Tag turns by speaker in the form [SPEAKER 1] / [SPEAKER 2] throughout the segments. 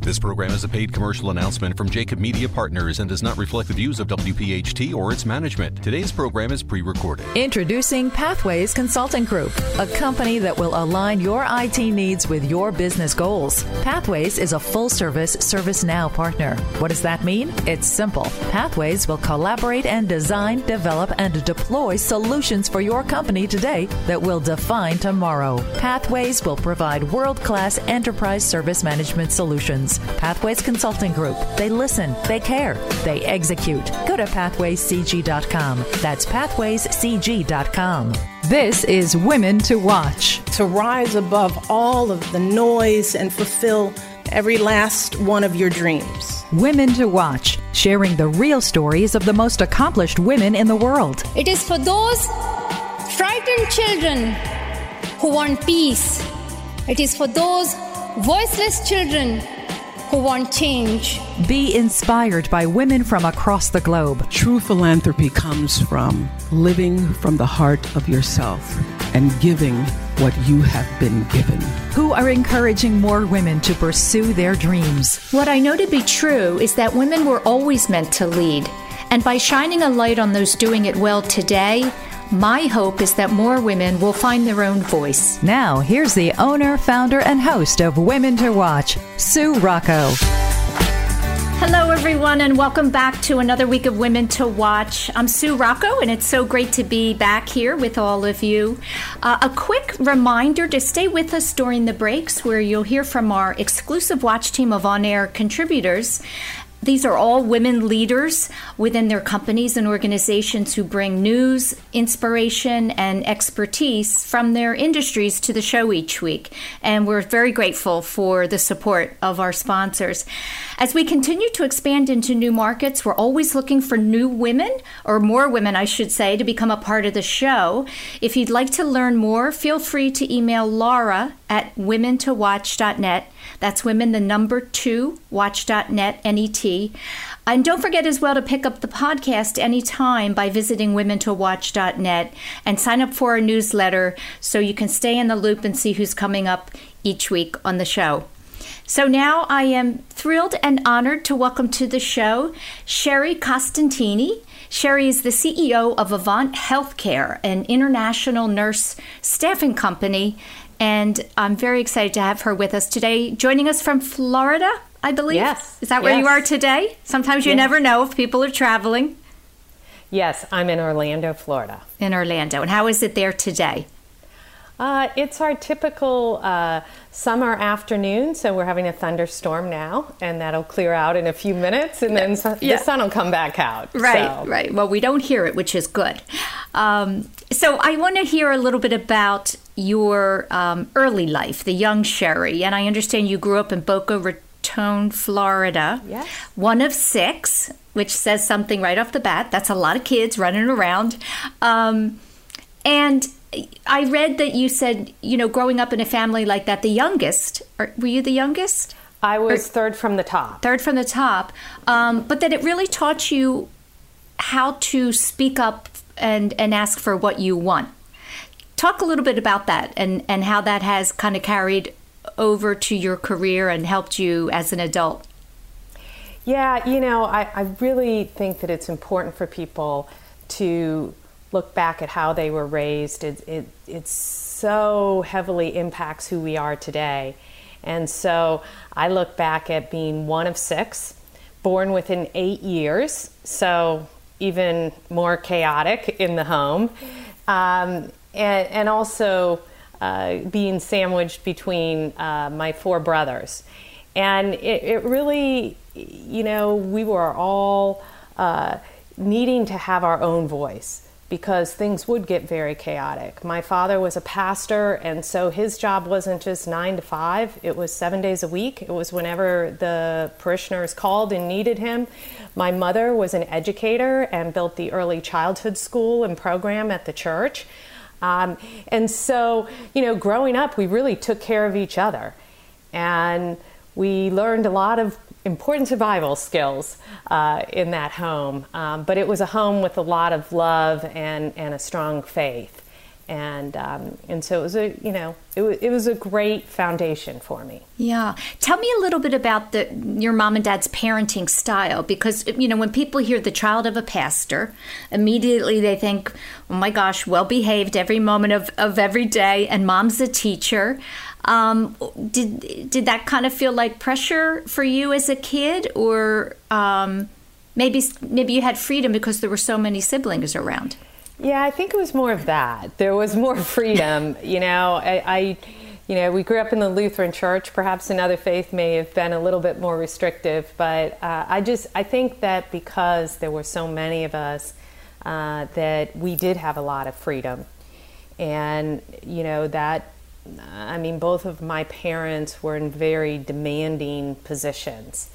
[SPEAKER 1] This program is a paid commercial announcement from Jacob Media Partners and does not reflect the views of WPHT or its management. Today's program is pre recorded.
[SPEAKER 2] Introducing Pathways Consulting Group, a company that will align your IT needs with your business goals. Pathways is a full service ServiceNow partner. What does that mean? It's simple. Pathways will collaborate and design, develop, and deploy solutions for your company today that will define tomorrow. Pathways will provide world class enterprise service management solutions. Pathways Consulting Group. They listen, they care, they execute. Go to pathwayscg.com. That's pathwayscg.com. This is Women to Watch.
[SPEAKER 3] To rise above all of the noise and fulfill every last one of your dreams.
[SPEAKER 2] Women to Watch, sharing the real stories of the most accomplished women in the world.
[SPEAKER 4] It is for those frightened children who want peace. It is for those voiceless children who want change.
[SPEAKER 2] Be inspired by women from across the globe.
[SPEAKER 5] True philanthropy comes from living from the heart of yourself and giving what you have been given.
[SPEAKER 2] Who are encouraging more women to pursue their dreams.
[SPEAKER 6] What I know to be true is that women were always meant to lead. And by shining a light on those doing it well today, my hope is that more women will find their own voice.
[SPEAKER 2] Now, here's the owner, founder, and host of Women to Watch, Sue Rocco.
[SPEAKER 6] Hello, everyone, and welcome back to another week of Women to Watch. I'm Sue Rocco, and it's so great to be back here with all of you. Uh, a quick reminder to stay with us during the breaks, where you'll hear from our exclusive watch team of on air contributors. These are all women leaders within their companies and organizations who bring news, inspiration, and expertise from their industries to the show each week. And we're very grateful for the support of our sponsors. As we continue to expand into new markets, we're always looking for new women, or more women, I should say, to become a part of the show. If you'd like to learn more, feel free to email Laura at womentowatch.net. That's women, the number two, watch.net, N-E-T. And don't forget as well to pick up the podcast anytime by visiting womentowatch.net and sign up for our newsletter so you can stay in the loop and see who's coming up each week on the show. So now I am thrilled and honored to welcome to the show Sherry Costantini. Sherry is the CEO of Avant Healthcare, an international nurse staffing company and I'm very excited to have her with us today, joining us from Florida, I believe.
[SPEAKER 7] Yes.
[SPEAKER 6] Is that where
[SPEAKER 7] yes.
[SPEAKER 6] you are today? Sometimes you yes. never know if people are traveling.
[SPEAKER 7] Yes, I'm in Orlando, Florida.
[SPEAKER 6] In Orlando. And how is it there today?
[SPEAKER 7] Uh, it's our typical uh, summer afternoon, so we're having a thunderstorm now, and that'll clear out in a few minutes, and then yeah. the sun will come back out.
[SPEAKER 6] Right,
[SPEAKER 7] so.
[SPEAKER 6] right. Well, we don't hear it, which is good. Um, so I want to hear a little bit about your um, early life, the young Sherry, and I understand you grew up in Boca Raton, Florida.
[SPEAKER 7] Yes.
[SPEAKER 6] One of six, which says something right off the bat. That's a lot of kids running around. Um, and I read that you said, you know, growing up in a family like that, the youngest, or were you the youngest?
[SPEAKER 7] I was or, third from the top.
[SPEAKER 6] Third from the top. Um, but that it really taught you how to speak up and, and ask for what you want. Talk a little bit about that and, and how that has kind of carried over to your career and helped you as an adult.
[SPEAKER 7] Yeah, you know, I, I really think that it's important for people to look back at how they were raised, it, it, it so heavily impacts who we are today. And so I look back at being one of six, born within eight years, so even more chaotic in the home, um, and, and, also uh, being sandwiched between uh, my four brothers. And it, it, really, you know, we were all uh, needing to have our own voice because things would get very chaotic. My father was a pastor, and so his job wasn't just nine to five, it was seven days a week. It was whenever the parishioners called and needed him. My mother was an educator and built the early childhood school and program at the church. Um, and so, you know, growing up, we really took care of each other. And we learned a lot of important survival skills uh, in that home. Um, but it was a home with a lot of love and, and a strong faith. And, um, and so it was a, you know, it, w- it was a great foundation for me.
[SPEAKER 6] Yeah. Tell me a little bit about the, your mom and dad's parenting style because, you know, when people hear the child of a pastor, immediately they think, oh my gosh, well behaved every moment of, of every day, and mom's a teacher. Um, did did that kind of feel like pressure for you as a kid, or um, maybe maybe you had freedom because there were so many siblings around?
[SPEAKER 7] Yeah, I think it was more of that. There was more freedom. you know, I, I, you know, we grew up in the Lutheran Church. Perhaps another faith may have been a little bit more restrictive, but uh, I just I think that because there were so many of us, uh, that we did have a lot of freedom, and you know that I mean, both of my parents were in very demanding positions.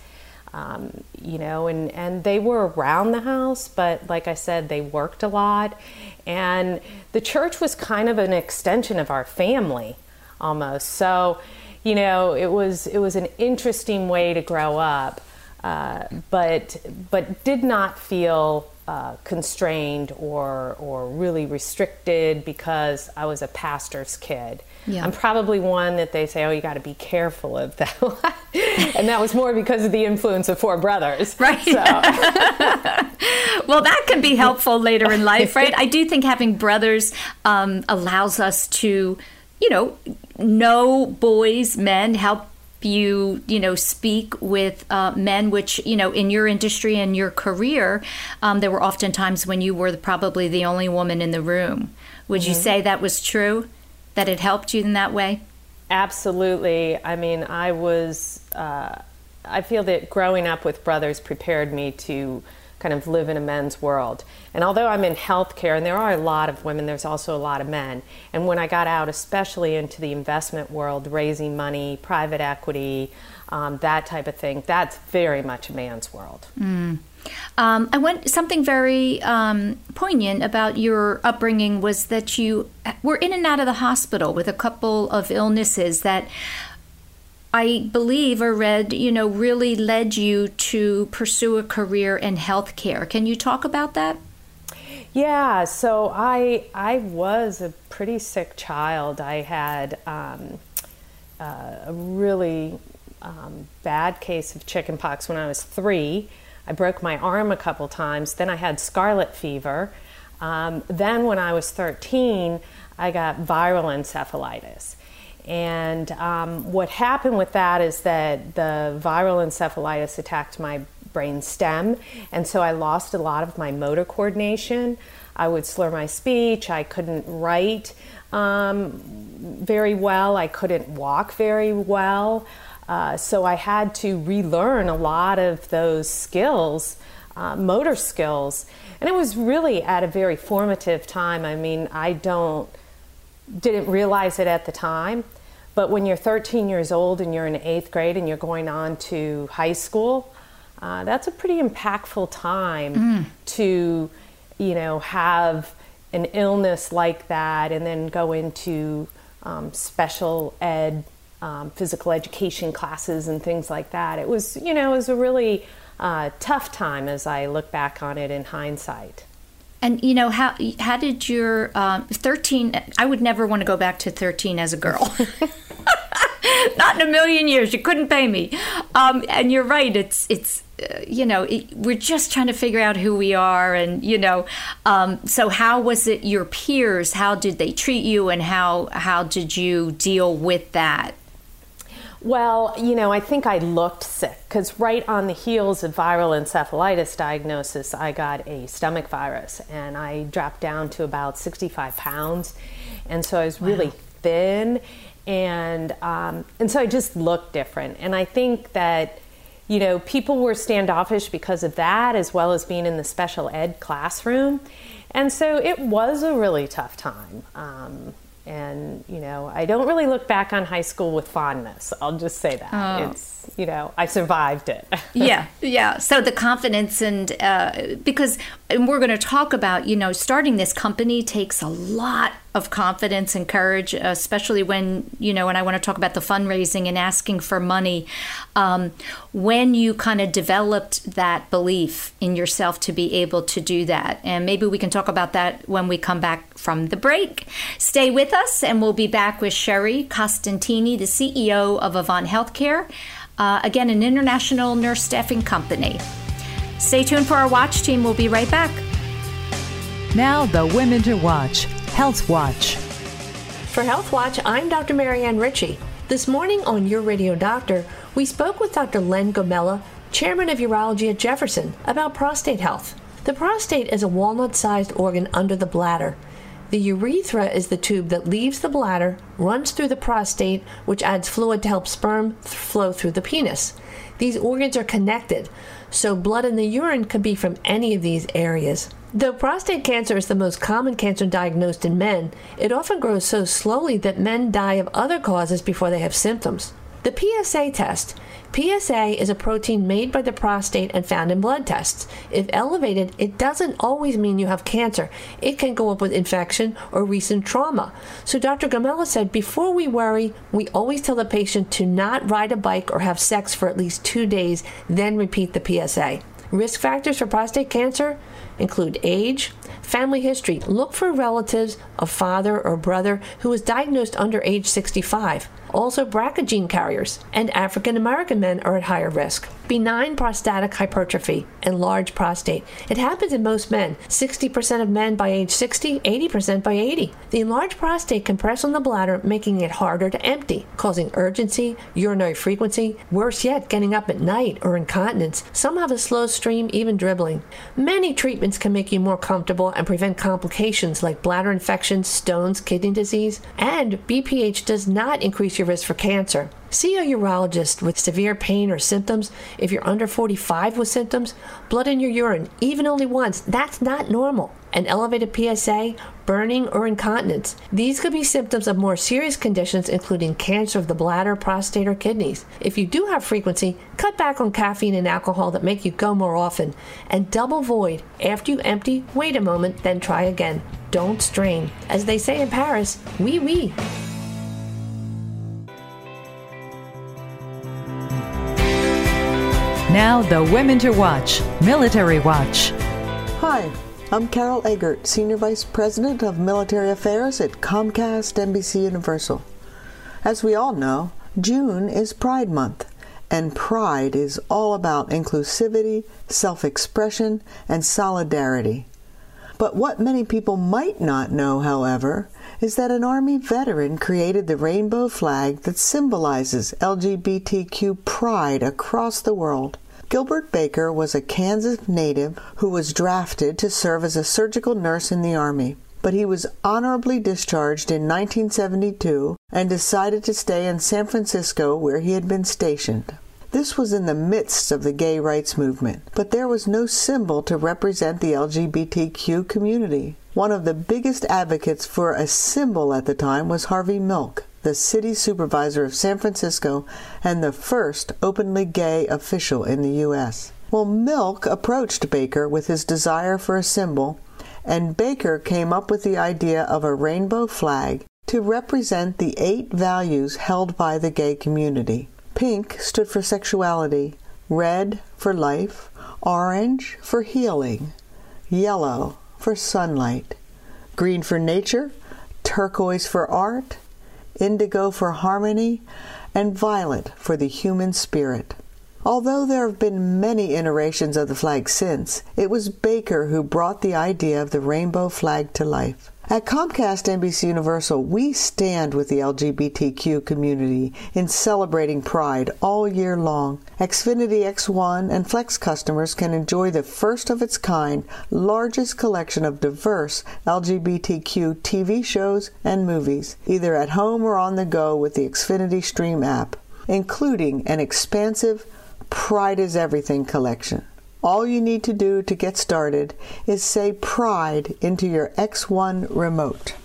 [SPEAKER 7] Um, you know, and, and they were around the house, but like I said, they worked a lot. And the church was kind of an extension of our family almost. So, you know, it was, it was an interesting way to grow up, uh, but, but did not feel uh, constrained or, or really restricted because I was a pastor's kid. Yeah. I'm probably one that they say, oh, you got to be careful of that. and that was more because of the influence of four brothers.
[SPEAKER 6] Right. So. well, that can be helpful later in life, right? I do think having brothers um, allows us to, you know, know boys, men, help you you know speak with uh, men which you know in your industry and your career um, there were often times when you were probably the only woman in the room would mm-hmm. you say that was true that it helped you in that way?
[SPEAKER 7] Absolutely. I mean, I was, uh, I feel that growing up with brothers prepared me to kind of live in a men's world. And although I'm in healthcare, and there are a lot of women, there's also a lot of men. And when I got out, especially into the investment world, raising money, private equity, um, that type of thing, that's very much a man's world.
[SPEAKER 6] Mm. Um, I went something very um, poignant about your upbringing was that you were in and out of the hospital with a couple of illnesses that I believe or read, you know, really led you to pursue a career in healthcare. Can you talk about that?
[SPEAKER 7] Yeah, so I I was a pretty sick child. I had um, uh, a really um, bad case of chickenpox when I was three I broke my arm a couple times. Then I had scarlet fever. Um, then, when I was 13, I got viral encephalitis. And um, what happened with that is that the viral encephalitis attacked my brain stem, and so I lost a lot of my motor coordination. I would slur my speech, I couldn't write um, very well, I couldn't walk very well. Uh, so I had to relearn a lot of those skills, uh, motor skills, and it was really at a very formative time. I mean, I don't didn't realize it at the time, but when you're 13 years old and you're in eighth grade and you're going on to high school, uh, that's a pretty impactful time mm. to, you know, have an illness like that and then go into um, special ed um, physical education classes and things like that. It was, you know, it was a really uh, tough time as I look back on it in hindsight.
[SPEAKER 6] And you know how how did your um, thirteen? I would never want to go back to thirteen as a girl. Not in a million years. You couldn't pay me. Um, and you're right. It's it's uh, you know it, we're just trying to figure out who we are, and you know. Um, so how was it your peers? How did they treat you, and how how did you deal with that?
[SPEAKER 7] Well, you know, I think I looked sick because right on the heels of viral encephalitis diagnosis, I got a stomach virus and I dropped down to about 65 pounds. And so I was wow. really thin. And, um, and so I just looked different. And I think that, you know, people were standoffish because of that, as well as being in the special ed classroom. And so it was a really tough time. Um, and you know i don't really look back on high school with fondness i'll just say that oh. it's you know i survived it
[SPEAKER 6] yeah yeah so the confidence and uh, because and we're going to talk about you know starting this company takes a lot of confidence and courage, especially when, you know, and I want to talk about the fundraising and asking for money. Um, when you kind of developed that belief in yourself to be able to do that. And maybe we can talk about that when we come back from the break. Stay with us, and we'll be back with Sherry Costantini, the CEO of Avant Healthcare, uh, again, an international nurse staffing company. Stay tuned for our watch team. We'll be right back.
[SPEAKER 2] Now, the women to watch. Health Watch.
[SPEAKER 8] For Health Watch, I'm Dr. Marianne Ritchie. This morning on Your Radio Doctor, we spoke with Dr. Len Gomella, chairman of urology at Jefferson, about prostate health. The prostate is a walnut sized organ under the bladder. The urethra is the tube that leaves the bladder, runs through the prostate, which adds fluid to help sperm flow through the penis. These organs are connected, so blood in the urine could be from any of these areas. Though prostate cancer is the most common cancer diagnosed in men, it often grows so slowly that men die of other causes before they have symptoms. The PSA test. PSA is a protein made by the prostate and found in blood tests. If elevated, it doesn't always mean you have cancer. It can go up with infection or recent trauma. So Dr. Gomella said before we worry, we always tell the patient to not ride a bike or have sex for at least two days, then repeat the PSA. Risk factors for prostate cancer? include age, family history. Look for relatives, a father or brother who was diagnosed under age 65. Also, BRCA gene carriers and African American men are at higher risk. Benign prostatic hypertrophy and large prostate. It happens in most men 60% of men by age 60, 80% by 80. The enlarged prostate can press on the bladder, making it harder to empty, causing urgency, urinary frequency, worse yet, getting up at night or incontinence. Some have a slow stream, even dribbling. Many treatments can make you more comfortable and prevent complications like bladder infections, stones, kidney disease, and BPH does not increase your your risk for cancer. See a urologist with severe pain or symptoms. If you're under 45 with symptoms, blood in your urine, even only once, that's not normal. An elevated PSA, burning, or incontinence. These could be symptoms of more serious conditions, including cancer of the bladder, prostate, or kidneys. If you do have frequency, cut back on caffeine and alcohol that make you go more often. And double void. After you empty, wait a moment, then try again. Don't strain. As they say in Paris, oui, oui.
[SPEAKER 2] Now, the Women to Watch Military Watch.
[SPEAKER 9] Hi, I'm Carol Eggert, Senior Vice President of Military Affairs at Comcast NBC Universal. As we all know, June is Pride Month, and Pride is all about inclusivity, self expression, and solidarity. But what many people might not know, however, is that an Army veteran created the rainbow flag that symbolizes LGBTQ pride across the world. Gilbert Baker was a Kansas native who was drafted to serve as a surgical nurse in the Army. But he was honorably discharged in 1972 and decided to stay in San Francisco where he had been stationed. This was in the midst of the gay rights movement, but there was no symbol to represent the LGBTQ community. One of the biggest advocates for a symbol at the time was Harvey Milk the city supervisor of San Francisco and the first openly gay official in the U.S. Well, Milk approached Baker with his desire for a symbol, and Baker came up with the idea of a rainbow flag to represent the eight values held by the gay community. Pink stood for sexuality, red for life, orange for healing, yellow for sunlight, green for nature, turquoise for art, indigo for harmony, and violet for the human spirit. Although there have been many iterations of the flag since, it was Baker who brought the idea of the rainbow flag to life. At Comcast NBC Universal, we stand with the LGBTQ community in celebrating Pride all year long. Xfinity X1 and Flex customers can enjoy the first of its kind, largest collection of diverse LGBTQ TV shows and movies, either at home or on the go with the Xfinity Stream app, including an expansive Pride is Everything collection. All you need to do to get started is say Pride into your X1 remote.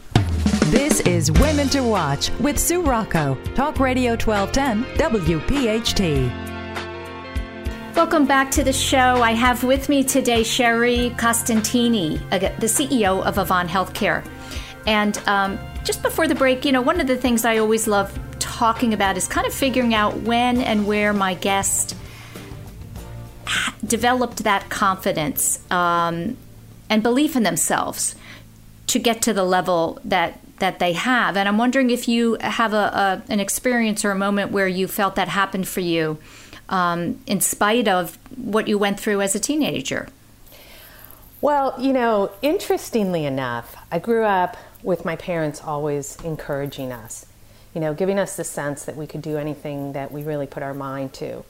[SPEAKER 2] This is Women to Watch with Sue Rocco, Talk Radio 1210, WPHT.
[SPEAKER 6] Welcome back to the show. I have with me today Sherry Costantini, uh, the CEO of Avant Healthcare. And um, just before the break, you know, one of the things I always love talking about is kind of figuring out when and where my guest developed that confidence um, and belief in themselves to get to the level that that they have. And I'm wondering if you have a, a an experience or a moment where you felt that happened for you, um, in spite of what you went through as a teenager.
[SPEAKER 7] Well, you know, interestingly enough, I grew up with my parents always encouraging us, you know, giving us the sense that we could do anything that we really put our mind to.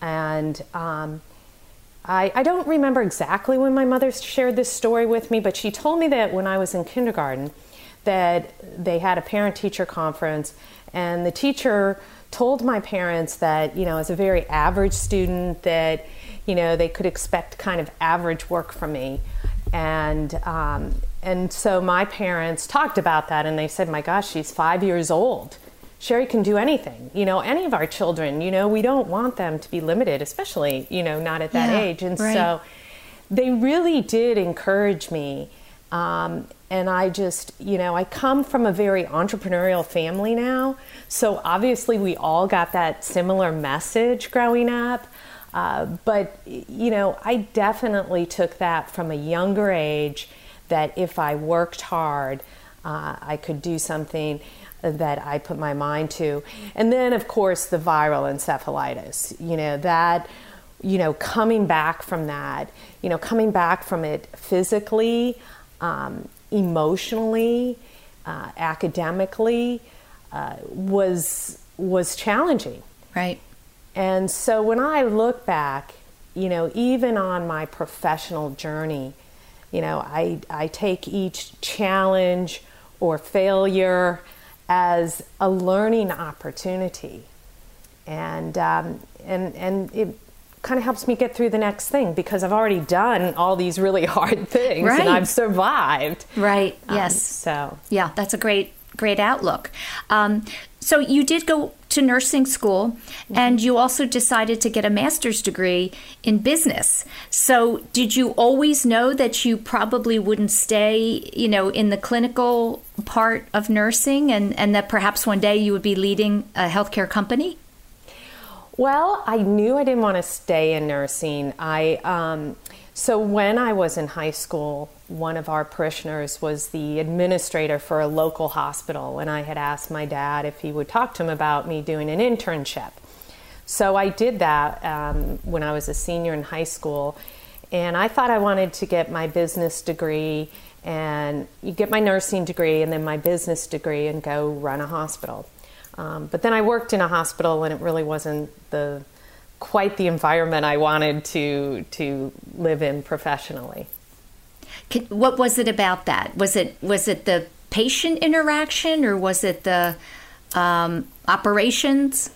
[SPEAKER 7] And um, I, I don't remember exactly when my mother shared this story with me, but she told me that when I was in kindergarten, that they had a parent teacher conference, and the teacher told my parents that, you know, as a very average student, that, you know, they could expect kind of average work from me. And, um, and so my parents talked about that, and they said, my gosh, she's five years old Sherry can do anything. You know, any of our children, you know, we don't want them to be limited, especially, you know, not at that
[SPEAKER 6] yeah,
[SPEAKER 7] age. And
[SPEAKER 6] right.
[SPEAKER 7] so they really did encourage me. Um, and I just, you know, I come from a very entrepreneurial family now. So obviously, we all got that similar message growing up. Uh, but, you know, I definitely took that from a younger age that if I worked hard, uh, I could do something that I put my mind to. And then, of course, the viral encephalitis, you know, that, you know, coming back from that, you know, coming back from it physically, um, emotionally, uh, academically, uh, was was challenging.
[SPEAKER 6] Right.
[SPEAKER 7] And so when I look back, you know, even on my professional journey, you know, I I take each challenge or failure as a learning opportunity. And, um, and, and it kind of helps me get through the next thing because I've already done all these really hard things
[SPEAKER 6] right.
[SPEAKER 7] and I've survived.
[SPEAKER 6] Right,
[SPEAKER 7] Um,
[SPEAKER 6] yes.
[SPEAKER 7] so,
[SPEAKER 6] Yeah, that's a great, great outlook. Um, so you did go to nursing school and you also decided to get a master's degree in business. So did you always know that you probably wouldn't stay, you know, in the clinical part of nursing and, and that perhaps one day you would be leading a healthcare company?
[SPEAKER 7] Well, I knew I didn't want to stay in nursing. I um, so when I was in high school, one of our parishioners was the administrator for a local hospital, and I had asked my dad if he would talk to him about me doing an internship. So I did that um, when I was a senior in high school, and I thought I wanted to get my business degree and get my nursing degree and then my business degree and go run a hospital. Um, but then I worked in a hospital and it really wasn't the quite the environment I wanted to to live in professionally.
[SPEAKER 6] What was it about that? Was it was it the patient interaction or was it the um, operations?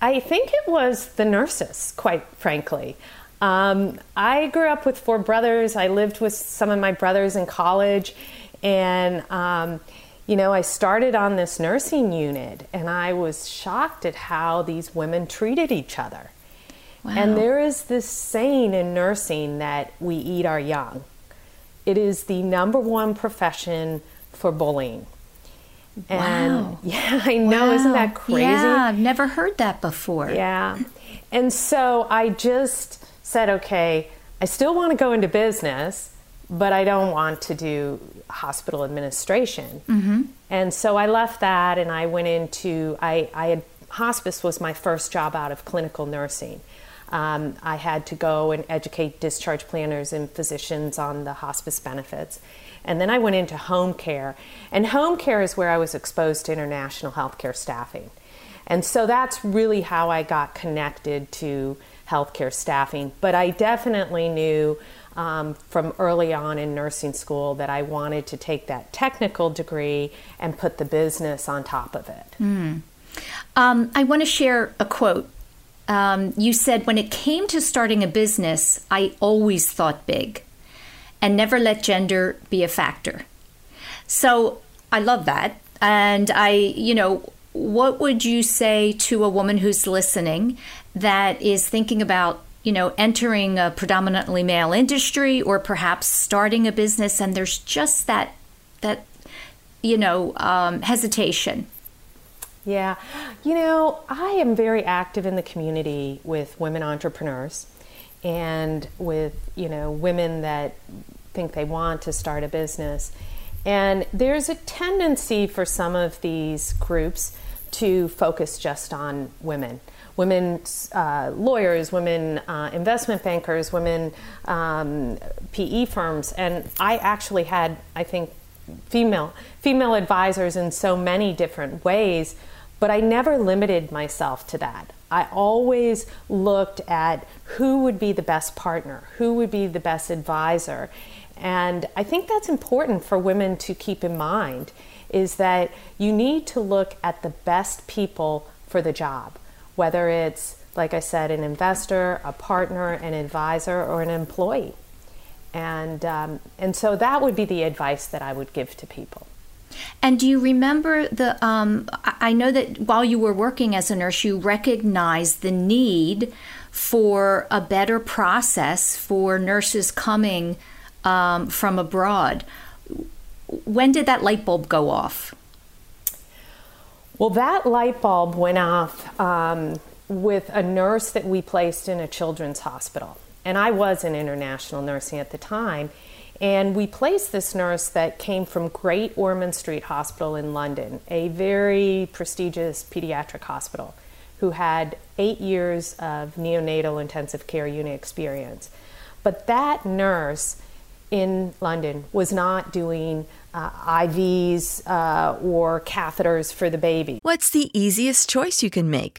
[SPEAKER 7] I think it was the nurses, quite frankly. Um, I grew up with four brothers. I lived with some of my brothers in college, and um, you know, I started on this nursing unit, and I was shocked at how these women treated each other.
[SPEAKER 6] Wow.
[SPEAKER 7] And there is this saying in nursing that we eat our young. It is the number one profession for bullying. And
[SPEAKER 6] Wow.
[SPEAKER 7] yeah, I know, isn't that crazy?
[SPEAKER 6] Yeah, I've never heard that before.
[SPEAKER 7] Yeah. And so I just said, okay, I still want to go into business, but I don't want to do hospital administration.
[SPEAKER 6] Mm-hmm.
[SPEAKER 7] And so I left that and I went into, I, I had, hospice was my first job out of clinical nursing. Um, I had to go and educate discharge planners and physicians on the hospice benefits. And then I went into home care. And home care is where I was exposed to international healthcare staffing. And so that's really how I got connected to healthcare staffing. But I definitely knew um, from early on in nursing school that I wanted to take that technical degree and put the business on top of it.
[SPEAKER 6] Mm. Um, I want to share a quote. Um, you said, When it came to starting a business, I always thought big and never let gender be a factor. So I love that. And I, you know, what would you say to a woman who's listening that is thinking about you know entering a predominantly male industry or perhaps starting a business and there's just that that you know um, hesitation
[SPEAKER 7] yeah. You know i am very active in the community with women entrepreneurs and with you know women that think they want to start a business. And there's a tendency for some of these groups to focus just on women. Women uh, lawyers, women uh, investment bankers, women um, PE firms, and I actually had, I think, female female advisors in so many different ways, but I never limited myself to that. I always looked at who would be the best partner, who would be the best advisor. And I think that's important for women to keep in mind is that you need to look at the best people for the job whether it's, like I said, an investor, a partner, an advisor, or an employee. And, um, and so that would be the advice that I would give to people.
[SPEAKER 6] And do you remember the? Um, I know that while you were working as a nurse, you recognized the need for a better process for nurses coming um, from abroad. When did that light bulb go off?
[SPEAKER 7] Well, that light bulb went off um, with a nurse that we placed in a children's hospital. And I was in international nursing at the time. And we placed this nurse that came from Great Ormond Street Hospital in London, a very prestigious pediatric hospital, who had eight years of neonatal intensive care unit experience. But that nurse in London was not doing uh, IVs uh, or catheters for the baby.
[SPEAKER 10] What's the easiest choice you can make?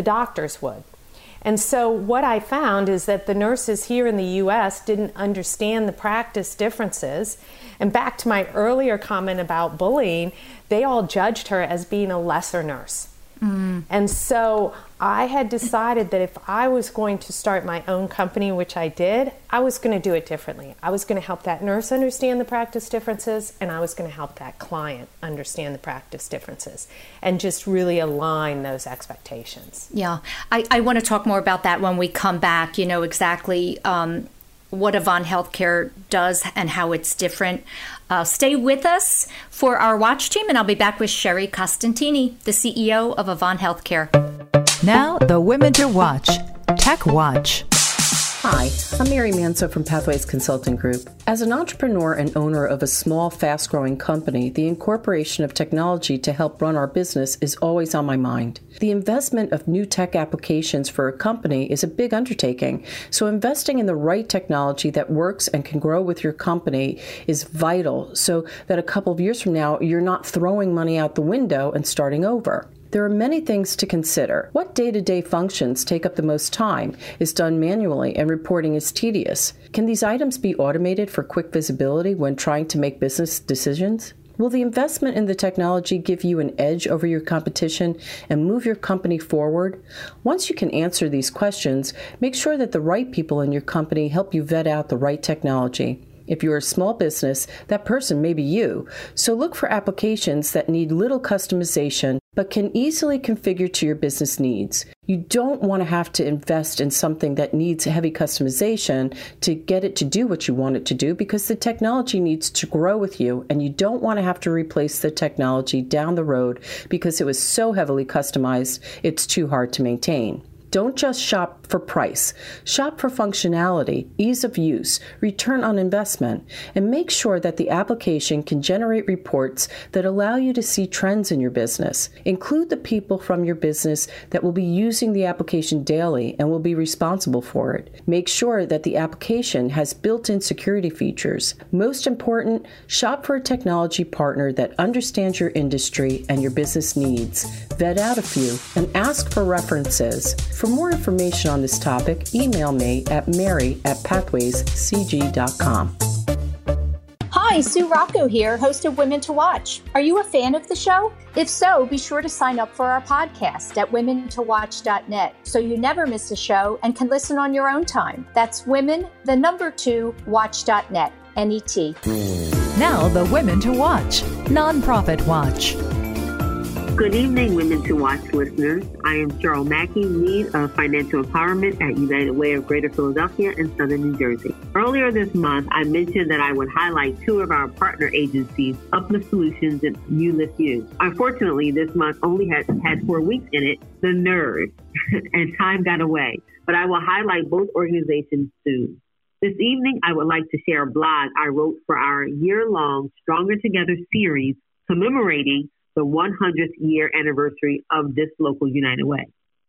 [SPEAKER 7] The doctors would. And so, what I found is that the nurses here in the US didn't understand the practice differences. And back to my earlier comment about bullying, they all judged her as being a lesser nurse. Mm. And so I had decided that if I was going to start my own company, which I did, I was going to do it differently. I was going to help that nurse understand the practice differences, and I was going to help that client understand the practice differences and just really align those expectations.
[SPEAKER 6] Yeah, I, I want to talk more about that when we come back, you know, exactly. Um, what Avant Healthcare does and how it's different. Uh, stay with us for our watch team, and I'll be back with Sherry Costantini, the CEO of Avant Healthcare.
[SPEAKER 2] Now, the women to watch Tech Watch.
[SPEAKER 11] Hi, I'm Mary Manso from Pathways Consulting Group. As an entrepreneur and owner of a small, fast growing company, the incorporation of technology to help run our business is always on my mind. The investment of new tech applications for a company is a big undertaking, so investing in the right technology that works and can grow with your company is vital so that a couple of years from now, you're not throwing money out the window and starting over. There are many things to consider. What day to day functions take up the most time, is done manually, and reporting is tedious? Can these items be automated for quick visibility when trying to make business decisions? Will the investment in the technology give you an edge over your competition and move your company forward? Once you can answer these questions, make sure that the right people in your company help you vet out the right technology. If you're a small business, that person may be you. So look for applications that need little customization but can easily configure to your business needs. You don't want to have to invest in something that needs heavy customization to get it to do what you want it to do because the technology needs to grow with you and you don't want to have to replace the technology down the road because it was so heavily customized it's too hard to maintain. Don't just shop for price. Shop for functionality, ease of use, return on investment, and make sure that the application can generate reports that allow you to see trends in your business. Include the people from your business that will be using the application daily and will be responsible for it. Make sure that the application has built in security features. Most important, shop for a technology partner that understands your industry and your business needs. Vet out a few and ask for references. For more information on this topic, email me at mary at pathwayscg.com.
[SPEAKER 6] Hi, Sue Rocco here, host of Women to Watch. Are you a fan of the show? If so, be sure to sign up for our podcast at womentowatch.net so you never miss a show and can listen on your own time. That's women, the number two, watch.net, N E T.
[SPEAKER 2] Now, the Women to Watch, Nonprofit Watch.
[SPEAKER 12] Good evening, Women to Watch listeners. I am Cheryl Mackey, lead of financial empowerment at United Way of Greater Philadelphia and Southern New Jersey. Earlier this month, I mentioned that I would highlight two of our partner agencies, Uplift Solutions and You. Unfortunately, this month only has had four weeks in it, the nerd, and time got away. But I will highlight both organizations soon. This evening, I would like to share a blog I wrote for our year long Stronger Together series commemorating the 100th year anniversary of this local United Way.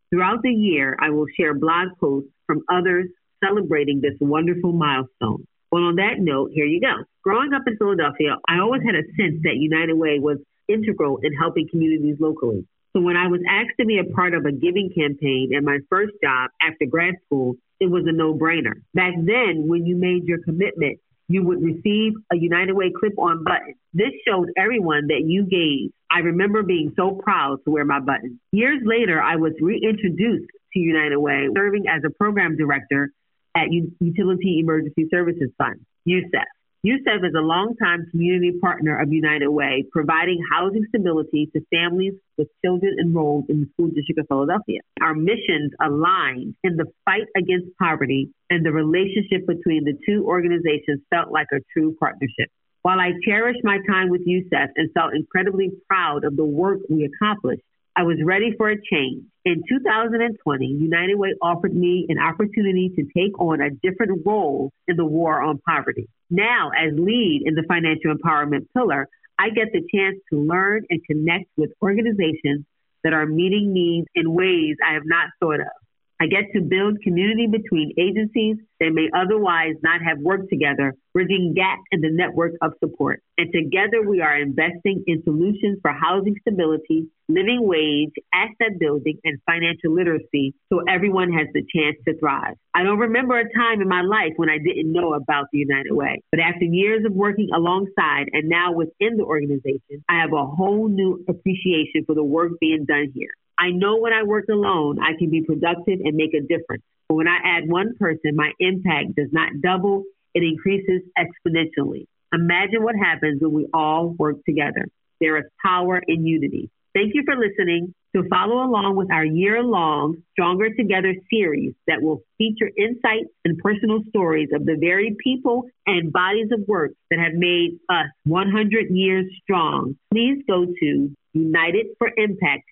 [SPEAKER 12] Throughout the year, I will share blog posts from others celebrating this wonderful milestone. Well, on that note, here you go. Growing up in Philadelphia, I always had a sense that United Way was integral in helping communities locally. So when I was asked to be a part of a giving campaign at my first job after grad school, it was a no brainer. Back then, when you made your commitment, you would receive a United Way clip on button. This showed everyone that you gave. I remember being so proud to wear my button. Years later, I was reintroduced to United Way, serving as a program director at U- Utility Emergency Services Fund, USEF. USEF is a longtime community partner of United Way, providing housing stability to families with children enrolled in the school district of Philadelphia. Our missions align in the fight against poverty, and the relationship between the two organizations felt like a true partnership. While I cherished my time with USEF and felt incredibly proud of the work we accomplished, I was ready for a change. In 2020, United Way offered me an opportunity to take on a different role in the war on poverty. Now, as lead in the financial empowerment pillar, I get the chance to learn and connect with organizations that are meeting needs in ways I have not thought of. I get to build community between agencies that may otherwise not have worked together, bridging gaps in the network of support. And together we are investing in solutions for housing stability, living wage, asset building, and financial literacy so everyone has the chance to thrive. I don't remember a time in my life when I didn't know about the United Way, but after years of working alongside and now within the organization, I have a whole new appreciation for the work being done here. I know when I work alone, I can be productive and make a difference. But when I add one person, my impact does not double, it increases exponentially. Imagine what happens when we all work together. There is power in unity. Thank you for listening. To follow along with our year long Stronger Together series that will feature insights and personal stories of the very people and bodies of work that have made us 100 years strong, please go to United for Impact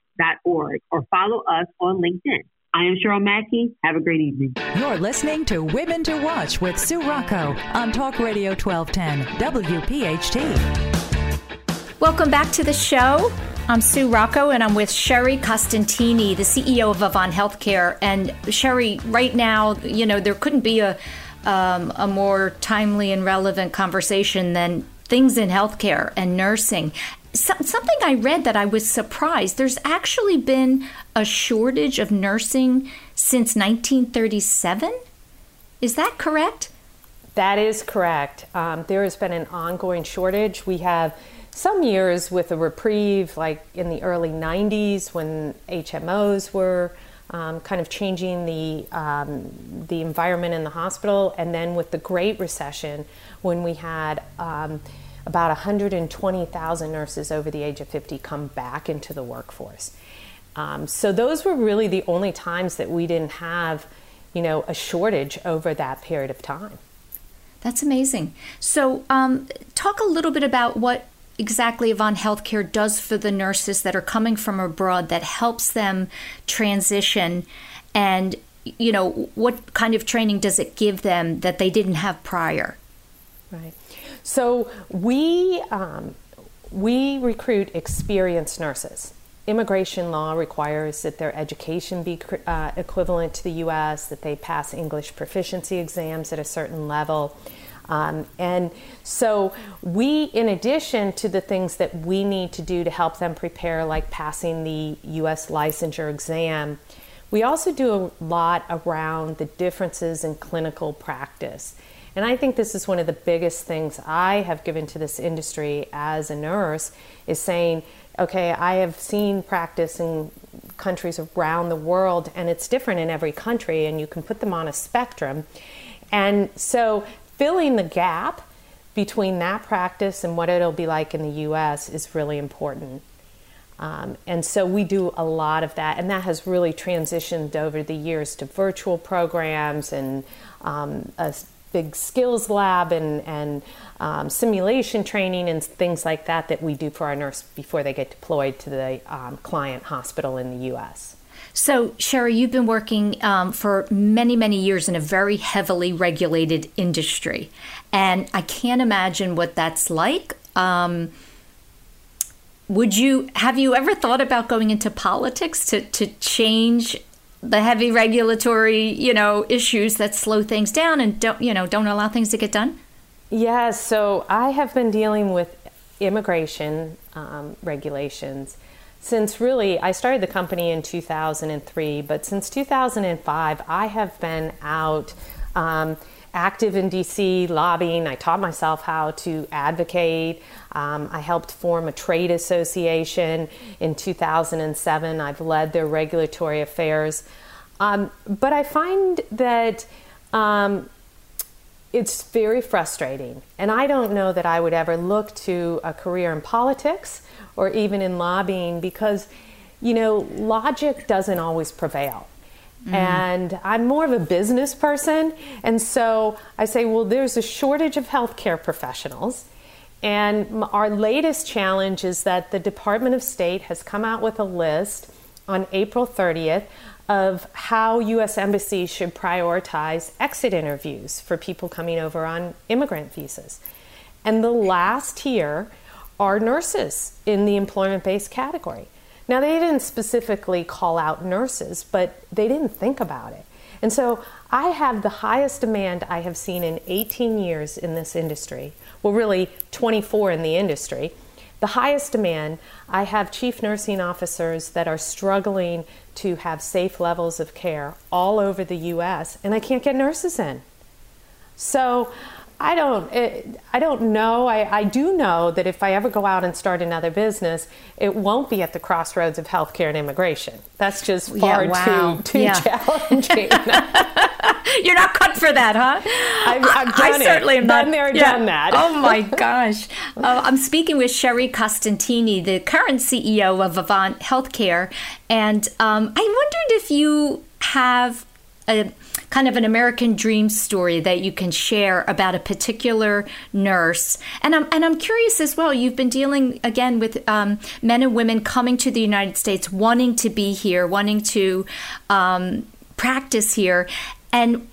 [SPEAKER 12] org or follow us on LinkedIn. I am Cheryl Mackey. Have a great evening.
[SPEAKER 2] You're listening to Women to Watch with Sue Rocco on Talk Radio 1210 WPHT.
[SPEAKER 6] Welcome back to the show. I'm Sue Rocco, and I'm with Sherry Costantini, the CEO of Avant Healthcare. And Sherry, right now, you know, there couldn't be a um, a more timely and relevant conversation than things in healthcare and nursing so, something I read that I was surprised. There's actually been a shortage of nursing since 1937. Is that correct?
[SPEAKER 7] That is correct. Um, there has been an ongoing shortage. We have some years with a reprieve, like in the early 90s when HMOs were um, kind of changing the, um, the environment in the hospital, and then with the Great Recession when we had um, about 120,000 nurses over the age of 50 come back into the workforce. Um, so those were really the only times that we didn't have, you know, a shortage over that period of time.
[SPEAKER 6] That's amazing. So, um, talk a little bit about what exactly Avant Healthcare does for the nurses that are coming from abroad that helps them transition and you know what kind of training does it give them that they didn't have prior
[SPEAKER 7] right so we um, we recruit experienced nurses immigration law requires that their education be uh, equivalent to the us that they pass english proficiency exams at a certain level um, and so, we, in addition to the things that we need to do to help them prepare, like passing the US licensure exam, we also do a lot around the differences in clinical practice. And I think this is one of the biggest things I have given to this industry as a nurse is saying, okay, I have seen practice in countries around the world and it's different in every country and you can put them on a spectrum. And so filling the gap between that practice and what it'll be like in the US is really important. Um, and so we do a lot of that, and that has really transitioned over the years to virtual programs and um, a big skills lab and, and um, simulation training and things like that that we do for our nurse before they get deployed to the um, client hospital in the US.
[SPEAKER 6] So, Sherry, you've been working um, for many, many years in a very heavily regulated industry. And I can't imagine what that's like. Um, would you have you ever thought about going into politics to, to change the heavy regulatory you know issues that slow things down and don't you know don't allow things to get done?
[SPEAKER 7] Yes so i have been dealing with immigration um, regulations since really I started the company in 2003, but since 2005, I have been out um, active in DC lobbying. I taught myself how to advocate. Um, I helped form a trade association in 2007. I've led their regulatory affairs. Um, but I find that um, it's very frustrating. And I don't know that I would ever look to a career in politics or even in lobbying because, you know, logic doesn't always prevail. Mm. And I'm more of a business person. And so I say, well, there's a shortage of healthcare professionals. And our latest challenge is that the Department of State has come out with a list on April 30th of how U.S. embassies should prioritize exit interviews for people coming over on immigrant visas. And the last tier are nurses in the employment based category. Now, they didn't specifically call out nurses, but they didn't think about it. And so I have the highest demand I have seen in 18 years in this industry. Well, really, 24 in the industry. The highest demand, I have chief nursing officers that are struggling to have safe levels of care all over the US, and I can't get nurses in. So I don't. It, I don't know. I, I do know that if I ever go out and start another business, it won't be at the crossroads of healthcare and immigration. That's just far
[SPEAKER 6] yeah, wow.
[SPEAKER 7] too too
[SPEAKER 6] yeah.
[SPEAKER 7] challenging.
[SPEAKER 6] You're not cut for that, huh?
[SPEAKER 7] I've, I've done
[SPEAKER 6] I
[SPEAKER 7] it.
[SPEAKER 6] certainly am
[SPEAKER 7] Been
[SPEAKER 6] not.
[SPEAKER 7] there,
[SPEAKER 6] yeah.
[SPEAKER 7] done that.
[SPEAKER 6] oh my gosh! Uh, I'm speaking with Sherry Costantini, the current CEO of Avant Healthcare, and um, I wondered if you have a kind of an American dream story that you can share about a particular nurse. And I'm, and I'm curious as well, you've been dealing again with um, men and women coming to the United States, wanting to be here, wanting to um, practice here. And,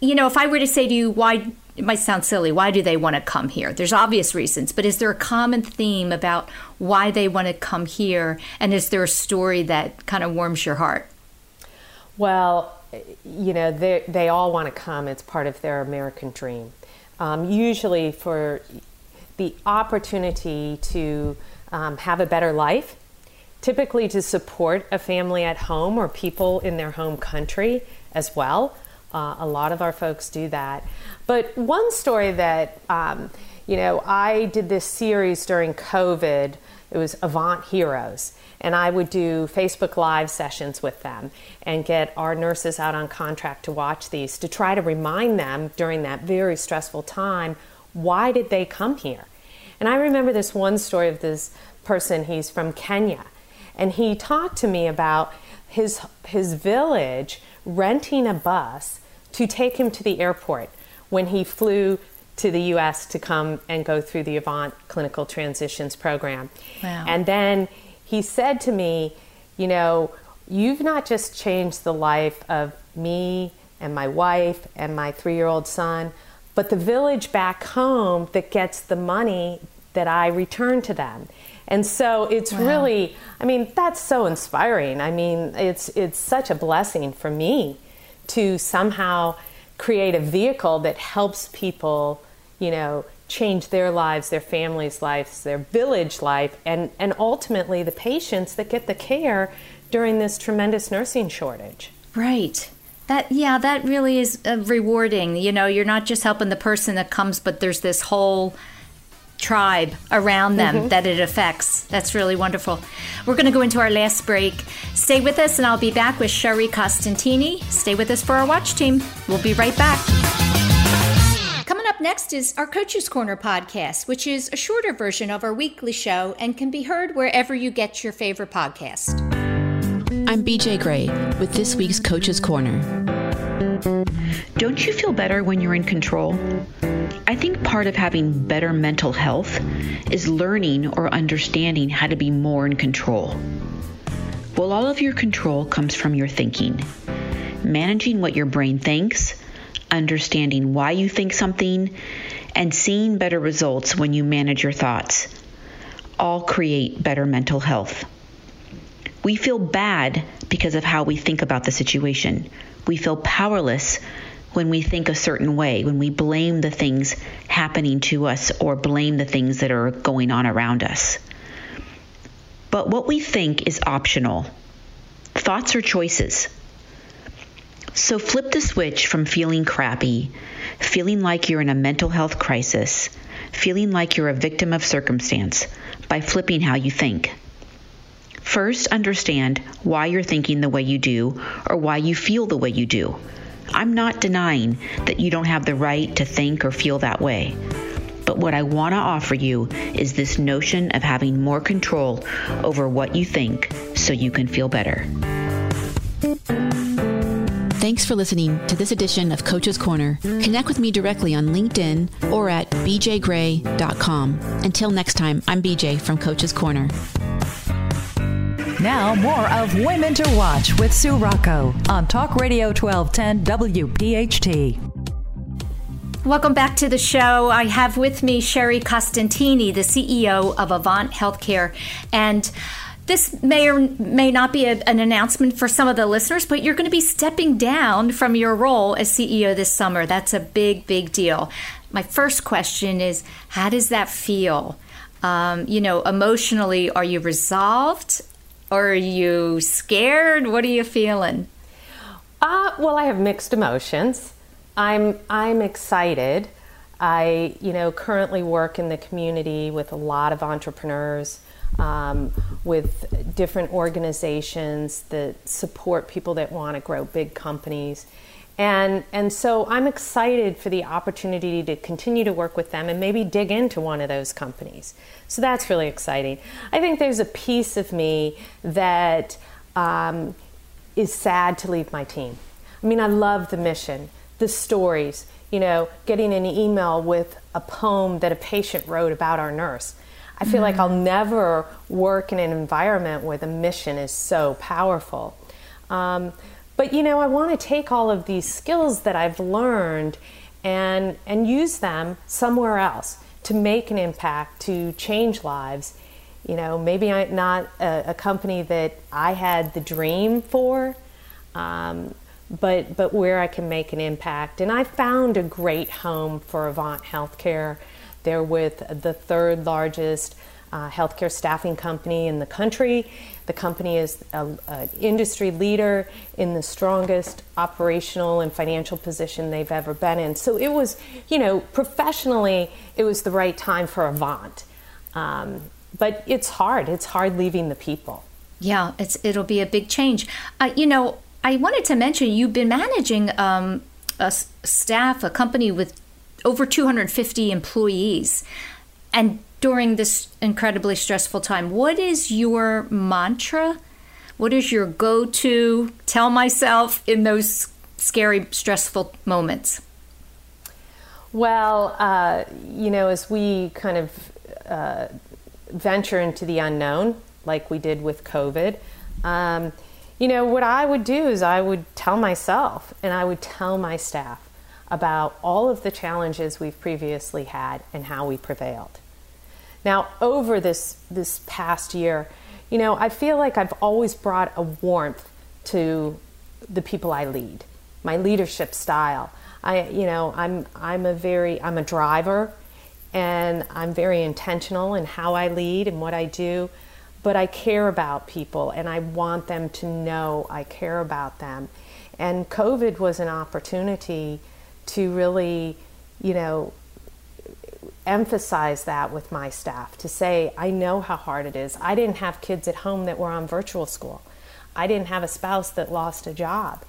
[SPEAKER 6] you know, if I were to say to you, why it might sound silly. Why do they want to come here? There's obvious reasons, but is there a common theme about why they want to come here? And is there a story that kind of warms your heart?
[SPEAKER 7] Well, you know, they, they all want to come. It's part of their American dream. Um, usually, for the opportunity to um, have a better life, typically to support a family at home or people in their home country as well. Uh, a lot of our folks do that. But one story that, um, you know, I did this series during COVID, it was Avant Heroes. And I would do Facebook Live sessions with them and get our nurses out on contract to watch these to try to remind them during that very stressful time why did they come here? And I remember this one story of this person, he's from Kenya, and he talked to me about his, his village renting a bus to take him to the airport when he flew to the US to come and go through the Avant Clinical Transitions program.
[SPEAKER 6] Wow.
[SPEAKER 7] And then he said to me, You know, you've not just changed the life of me and my wife and my three year old son, but the village back home that gets the money that I return to them. And so it's
[SPEAKER 6] Wow.
[SPEAKER 7] really, I mean, that's so inspiring. I mean, it's it's such a blessing for me to somehow create a vehicle that helps people, you know, change their lives, their families' lives, their village life, and, and ultimately the patients that get the care during this tremendous nursing shortage.
[SPEAKER 6] Right. That yeah, that really is uh, rewarding. You know, you're not just helping the person that comes, but there's this whole tribe around them
[SPEAKER 7] Mhm.
[SPEAKER 6] that it affects. That's really wonderful. We're going to go into our last break. Stay with us, and I'll be back with Sherry Costantini. Stay with us for our watch team. We'll be right back. Coming up next is our Coaches Corner podcast, which is a shorter version of our weekly show and can be heard wherever you get your favorite podcast.
[SPEAKER 13] I'm BJ Gray with this week's Coach's Corner. Don't you feel better when you're in control? I think part of having better mental health is learning or understanding how to be more in control. Well, all of your control comes from your thinking. Managing what your brain thinks, understanding why you think something, and seeing better results when you manage your thoughts all create better mental health. We feel bad because of how we think about the situation. We feel powerless when we think a certain way, when we blame the things happening to us or blame the things that are going on around us. But what we think is optional. Thoughts are choices. So flip the switch from feeling crappy, feeling like you're in a mental health crisis, feeling like you're a victim of circumstance by flipping how you think. First, understand why you're thinking the way you do or why you feel the way you do. I'm not denying that you don't have the right to think or feel that way. But what I want to offer you is this notion of having more control over what you think so you can feel better. Thanks for listening to this edition of Coach's Corner. Connect with me directly on LinkedIn or at bjgray.com. Until next time, I'm BJ from Coach's Corner.
[SPEAKER 2] Now, more of Women to Watch with Sue Rocco on Talk Radio 1210 WPHT.
[SPEAKER 6] Welcome back to the show. I have with me Sherry Costantini, the CEO of Avant Healthcare. And this may or may not be a, an announcement for some of the listeners, but you're going to be stepping down from your role as CEO this summer. That's a big, big deal. My first question is how does that feel? Um, you know, emotionally, are you resolved? Or are you scared? What are you feeling?
[SPEAKER 7] Uh, well, I have mixed emotions. I'm I'm excited. I you know currently work in the community with a lot of entrepreneurs, um, with different organizations that support people that want to grow big companies, and and so I'm excited for the opportunity to continue to work with them and maybe dig into one of those companies. So that's really exciting. I think there's a piece of me that um, is sad to leave my team. I mean, I love the mission, the stories, you know, getting an email with a poem that a patient wrote about our nurse. I feel like
[SPEAKER 6] Mhm.
[SPEAKER 7] I'll never work in an environment where the mission is so powerful. Um, but you know, I want to take all of these skills that I've learned and and use them somewhere else to make an impact, to change lives. You know, maybe I'm not a, a company that I had the dream for, um, but but where I can make an impact. And I found a great home for Avant Healthcare They're with the third largest uh, healthcare staffing company in the country. The company is an industry leader in the strongest operational and financial position they've ever been in. So it was, you know, professionally, it was the right time for Avant. Um, but it's hard. It's hard leaving the people.
[SPEAKER 6] Yeah, it's it'll be a big change. Uh, you know, I wanted to mention you've been managing um, a staff, a company with over 250 employees, and during this incredibly stressful time. What is your mantra? What is your go to tell myself in those scary, stressful moments?
[SPEAKER 7] Well, uh, you know, as we kind of uh, venture into the unknown, like we did with COVID, um, you know, what I would do is I would tell myself and I would tell my staff about all of the challenges we've previously had and how we prevailed. Now, over this, this past year, you know, I feel like I've always brought a warmth to the people I lead, my leadership style. I, you know, I'm, I'm a very, I'm a driver and I'm very intentional in how I lead and what I do, but I care about people and I want them to know I care about them. And COVID was an opportunity to really, you know, emphasize that with my staff to say, I know how hard it is. I didn't have kids at home that were on virtual school. I didn't have a spouse that lost a job.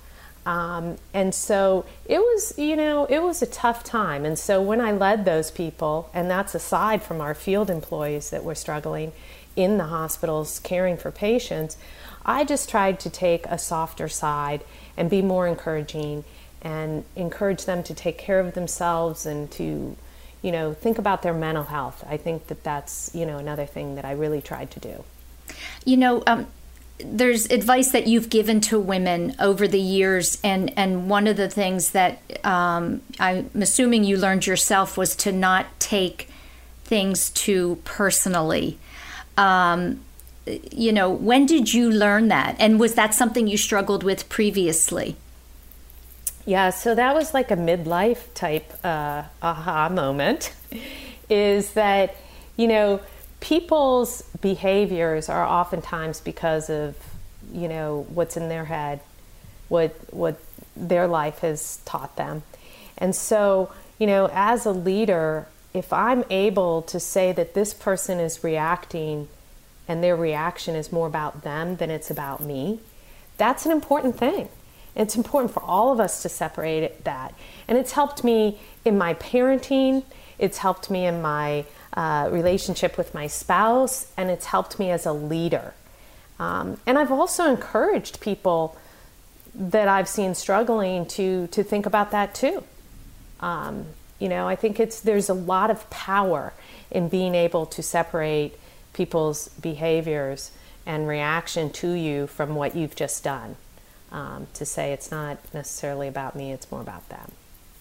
[SPEAKER 7] Um, and so it was, you know, it was a tough time. And so when I led those people, and that's aside from our field employees that were struggling in the hospitals caring for patients, I just tried to take a softer side and be more encouraging and encourage them to take care of themselves and to you know, think about their mental health. I think that that's, you know, another thing that I really tried to do.
[SPEAKER 6] You know, um, there's advice that you've given to women over the years, and, and one of the things that um, I'm assuming you learned yourself was to not take things too personally. Um, you know, when did you learn that? And was that something you struggled with previously?
[SPEAKER 7] Yeah, so that was like a midlife type uh, aha moment. Is that, you know, people's behaviors are oftentimes because of, you know, what's in their head, what what their life has taught them. And so, you know, as a leader, if I'm able to say that this person is reacting and their reaction is more about them than it's about me, that's an important thing. It's important for all of us to separate that. And it's helped me in my parenting, it's helped me in my uh, relationship with my spouse, and it's helped me as a leader. Um, and I've also encouraged people that I've seen struggling to, to think about that too. Um, you know, I think it's there's a lot of power in being able to separate people's behaviors and reaction to you from what you've just done um, to say it's not necessarily about me, it's more about them.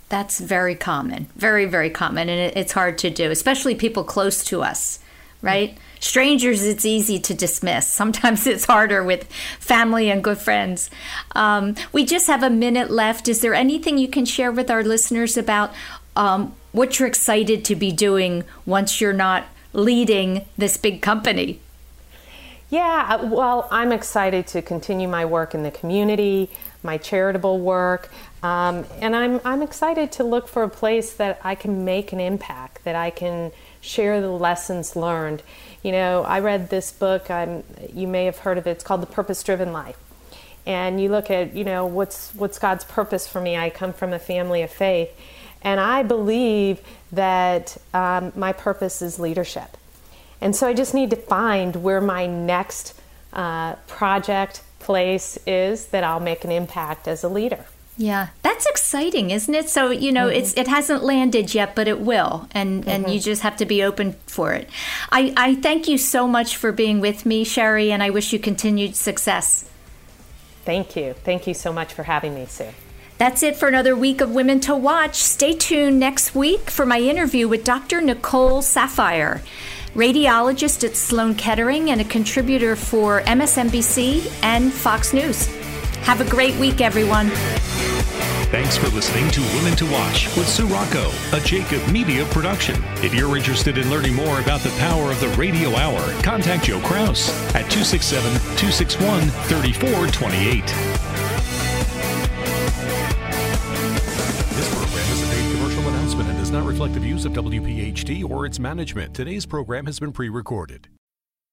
[SPEAKER 6] That's very common, very, very common. And it, it's hard to do, especially people close to us, right? Strangers, it's easy to dismiss. Sometimes it's harder with family and good friends. Um, we just have a minute left. Is there anything you can share with our listeners about um, what you're excited to be doing once you're not leading this big company?
[SPEAKER 7] Yeah, uh, well, I'm excited to continue my work in the community, my charitable work, um, and I'm, I'm excited to look for a place that I can make an impact, that I can share the lessons learned. You know, I read this book, I'm, you may have heard of it, it's called The Purpose Driven Life. And you look at, you know, what's, what's God's purpose for me? I come from a family of faith, and I believe that um, my purpose is leadership. And so I just need to find where my next uh, project place is that I'll make an impact as a leader.
[SPEAKER 6] Yeah, that's exciting, isn't it? So you know, mm-hmm. it's it hasn't landed yet, but it will, and mm-hmm. and you just have to be open for it. I I thank you so much for being with me, Sherry, and I wish you continued success.
[SPEAKER 7] Thank you, thank you so much for having me, Sue.
[SPEAKER 6] That's it for another week of Women to Watch. Stay tuned next week for my interview with Dr. Nicole Saphier radiologist at Sloan Kettering and a contributor for MSNBC and Fox News. Have a great week, everyone.
[SPEAKER 14] Thanks for listening to Women to Watch with Sue Rocco, a Jacob Media production. If you're interested in learning more about the power of the radio hour, contact Joe Kraus at 267 261 3428.
[SPEAKER 1] Not reflect the views of WPHT or its management. Today's program has been pre recorded.